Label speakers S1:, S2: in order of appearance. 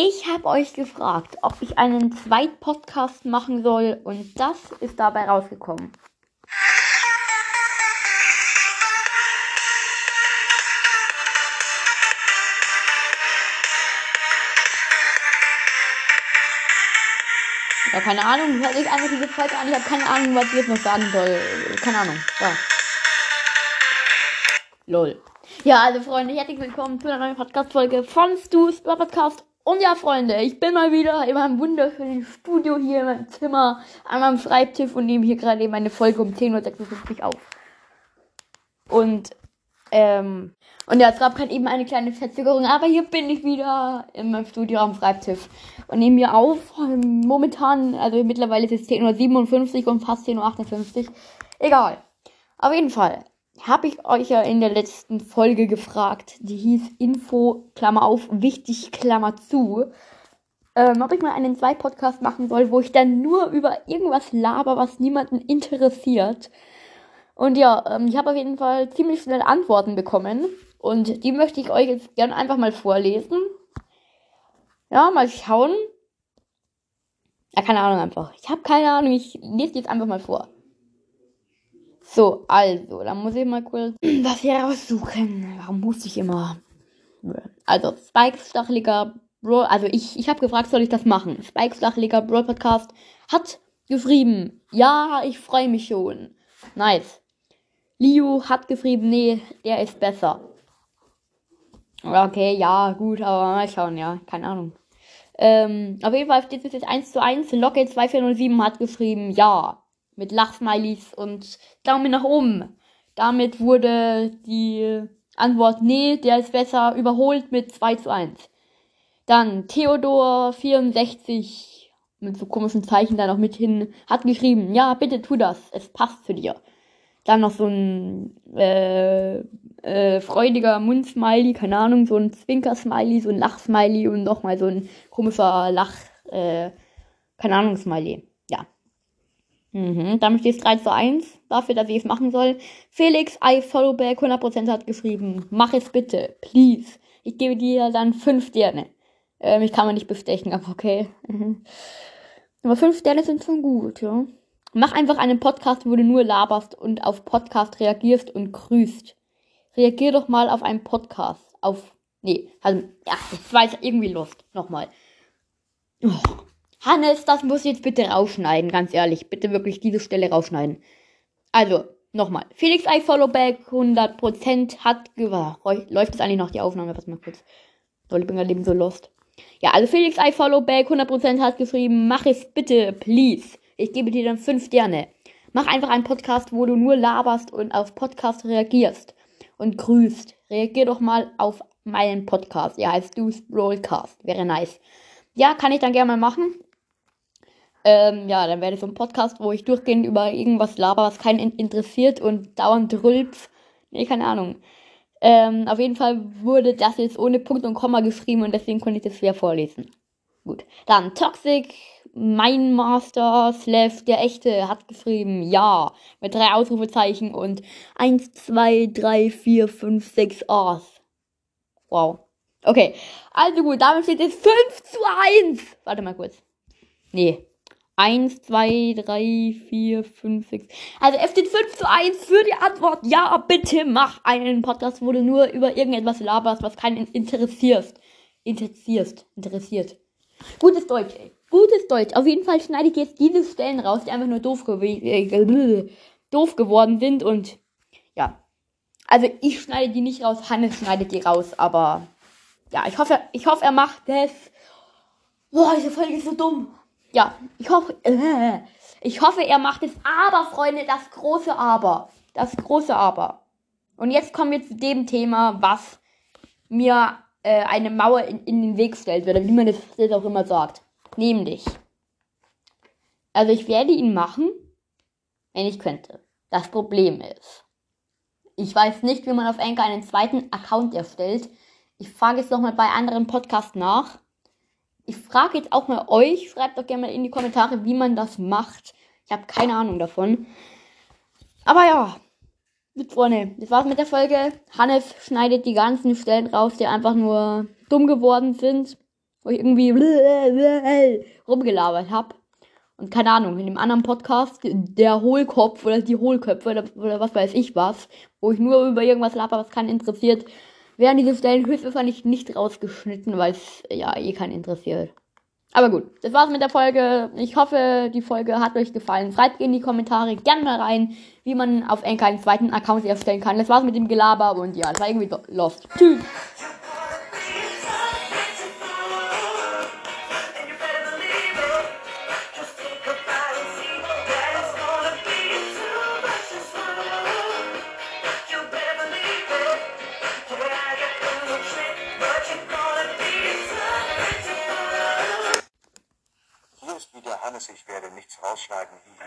S1: Ich habe euch gefragt, ob ich einen Zweit-Podcast machen soll und das ist dabei rausgekommen. Ja, keine Ahnung, hört sich einfach diese Folge an. Ich habe keine Ahnung, was ich jetzt noch sagen soll. Keine Ahnung. Ja. Lol. Ja, also Freunde, herzlich willkommen zu einer neuen Podcast-Folge von Stu's Podcast. Und ja, Freunde, ich bin mal wieder in meinem wunderschönen Studio hier in meinem Zimmer an meinem Schreibtisch und nehme hier gerade eben eine Folge um 10.56 Uhr auf. Und, ähm, und ja, es gab gerade eben eine kleine Verzögerung, aber hier bin ich wieder in meinem Studio am Schreibtisch und nehme hier auf. Momentan, also mittlerweile ist es 10.57 Uhr und fast 10.58 Uhr. Egal. Auf jeden Fall habe ich euch ja in der letzten Folge gefragt, die hieß Info, Klammer auf, wichtig, Klammer zu, ähm, ob ich mal einen Zwei-Podcast machen soll, wo ich dann nur über irgendwas laber, was niemanden interessiert. Und ja, ähm, ich habe auf jeden Fall ziemlich schnell Antworten bekommen. Und die möchte ich euch jetzt gerne einfach mal vorlesen. Ja, mal schauen. Ja, keine Ahnung einfach. Ich habe keine Ahnung, ich lese die jetzt einfach mal vor. So, also, dann muss ich mal kurz was hier raussuchen. Warum muss ich immer? Also, Spikes Stacheliger Bro, also ich, ich habe gefragt, soll ich das machen? Spikes Stacheliger Bro Podcast hat geschrieben, ja, ich freue mich schon. Nice. Liu hat geschrieben, nee, der ist besser. Okay, ja, gut, aber mal schauen, ja, keine Ahnung. Ähm, auf jeden Fall steht es jetzt 1 zu 1. Locke2407 hat geschrieben, ja mit Lachsmileys und Daumen nach oben. Damit wurde die Antwort nee, der ist besser überholt mit 2 zu 1. Dann Theodor64 mit so komischen Zeichen da noch mit hin hat geschrieben, ja, bitte tu das, es passt zu dir. Dann noch so ein äh, äh, freudiger Mundsmiley, keine Ahnung, so ein Zwinker-Smiley, so ein Lachsmiley und nochmal so ein komischer Lach, äh, keine Ahnung, Smiley. Mhm, damit steht es 3 zu 1 dafür, dass ich es machen soll. Felix I Followback 100% hat geschrieben, mach es bitte, please. Ich gebe dir dann 5 Sterne. Ähm, ich kann man nicht bestechen, aber okay. Mhm. Aber 5 Sterne sind schon gut, ja. Mach einfach einen Podcast, wo du nur laberst und auf Podcast reagierst und grüßt. Reagier doch mal auf einen Podcast. Auf. Nee, also, ja, das war jetzt irgendwie Lust. Nochmal. Oh. Hannes, das muss jetzt bitte rausschneiden, ganz ehrlich. Bitte wirklich diese Stelle rausschneiden. Also, nochmal. Felix I Followback 100% hat gewahr. Läuft das eigentlich noch die Aufnahme? Was mal kurz. Soll ich bin gerade eben so lost. Ja, also Felix I Followback 100% hat geschrieben, mach es bitte, please. Ich gebe dir dann 5 Sterne. Mach einfach einen Podcast, wo du nur laberst und auf Podcast reagierst und grüßt. Reagier doch mal auf meinen Podcast. Ja, heißt Du's Broadcast. Wäre nice. Ja, kann ich dann gerne mal machen. Ähm, ja, dann werde ich so ein Podcast, wo ich durchgehend über irgendwas laber, was keinen interessiert und dauernd rülpf. Nee, keine Ahnung. Ähm, auf jeden Fall wurde das jetzt ohne Punkt und Komma geschrieben und deswegen konnte ich das schwer vorlesen. Gut. Dann Toxic, mein Master, Slav, der Echte, hat geschrieben, ja, mit drei Ausrufezeichen und 1, 2, 3, 4, 5, 6 A's. Wow. Okay. Also gut, damit steht es 5 zu 1. Warte mal kurz. Nee, 1, 2, 3, 4, 5, 6. Also es steht 5 zu 1 für die Antwort. Ja, bitte mach einen Podcast, wo du nur über irgendetwas laberst, was keinen interessierst. Interessierst. Interessiert. Gutes Deutsch, ey. Gutes Deutsch. Auf jeden Fall schneide ich jetzt diese Stellen raus, die einfach nur doof, äh, doof geworden sind und ja. Also ich schneide die nicht raus, Hannes schneidet die raus, aber ja, ich hoffe, ich hoffe, er macht das. Boah, diese Folge ist so dumm ja, ich hoffe, äh, ich hoffe, er macht es. Aber, Freunde, das große Aber. Das große Aber. Und jetzt kommen wir zu dem Thema, was mir äh, eine Mauer in, in, den Weg stellt, oder wie man das jetzt auch immer sagt. Nämlich. Also ich werde ihn machen, wenn ich könnte. Das Problem ist, ich weiß nicht, wie man auf Anchor einen zweiten Account erstellt. Ich frage jetzt nochmal bei anderen Podcasts nach. Ich frage jetzt auch mal euch, schreibt doch gerne mal in die Kommentare, wie man das macht. Ich habe keine Ahnung davon. Aber ja, gut, Freunde, das war's mit der Folge. Hannes schneidet die ganzen Stellen raus, die einfach nur dumm geworden sind. wo ich irgendwie rumgelabert habe. Und keine Ahnung, in dem anderen Podcast, der Hohlkopf oder die Hohlköpfe oder, oder was weiß ich was, wo ich nur über irgendwas laber, was keinen interessiert, werden diese Stellen höchstwahrscheinlich nicht rausgeschnitten, weil es ja eh keinen interessiert. Aber gut, das war's mit der Folge. Ich hoffe, die Folge hat euch gefallen. Schreibt in die Kommentare gerne mal rein, wie man auf Enka einen zweiten Account erstellen kann. Das war's mit dem Gelaber und ja, das war irgendwie lost. Tschüss. rausschneiden.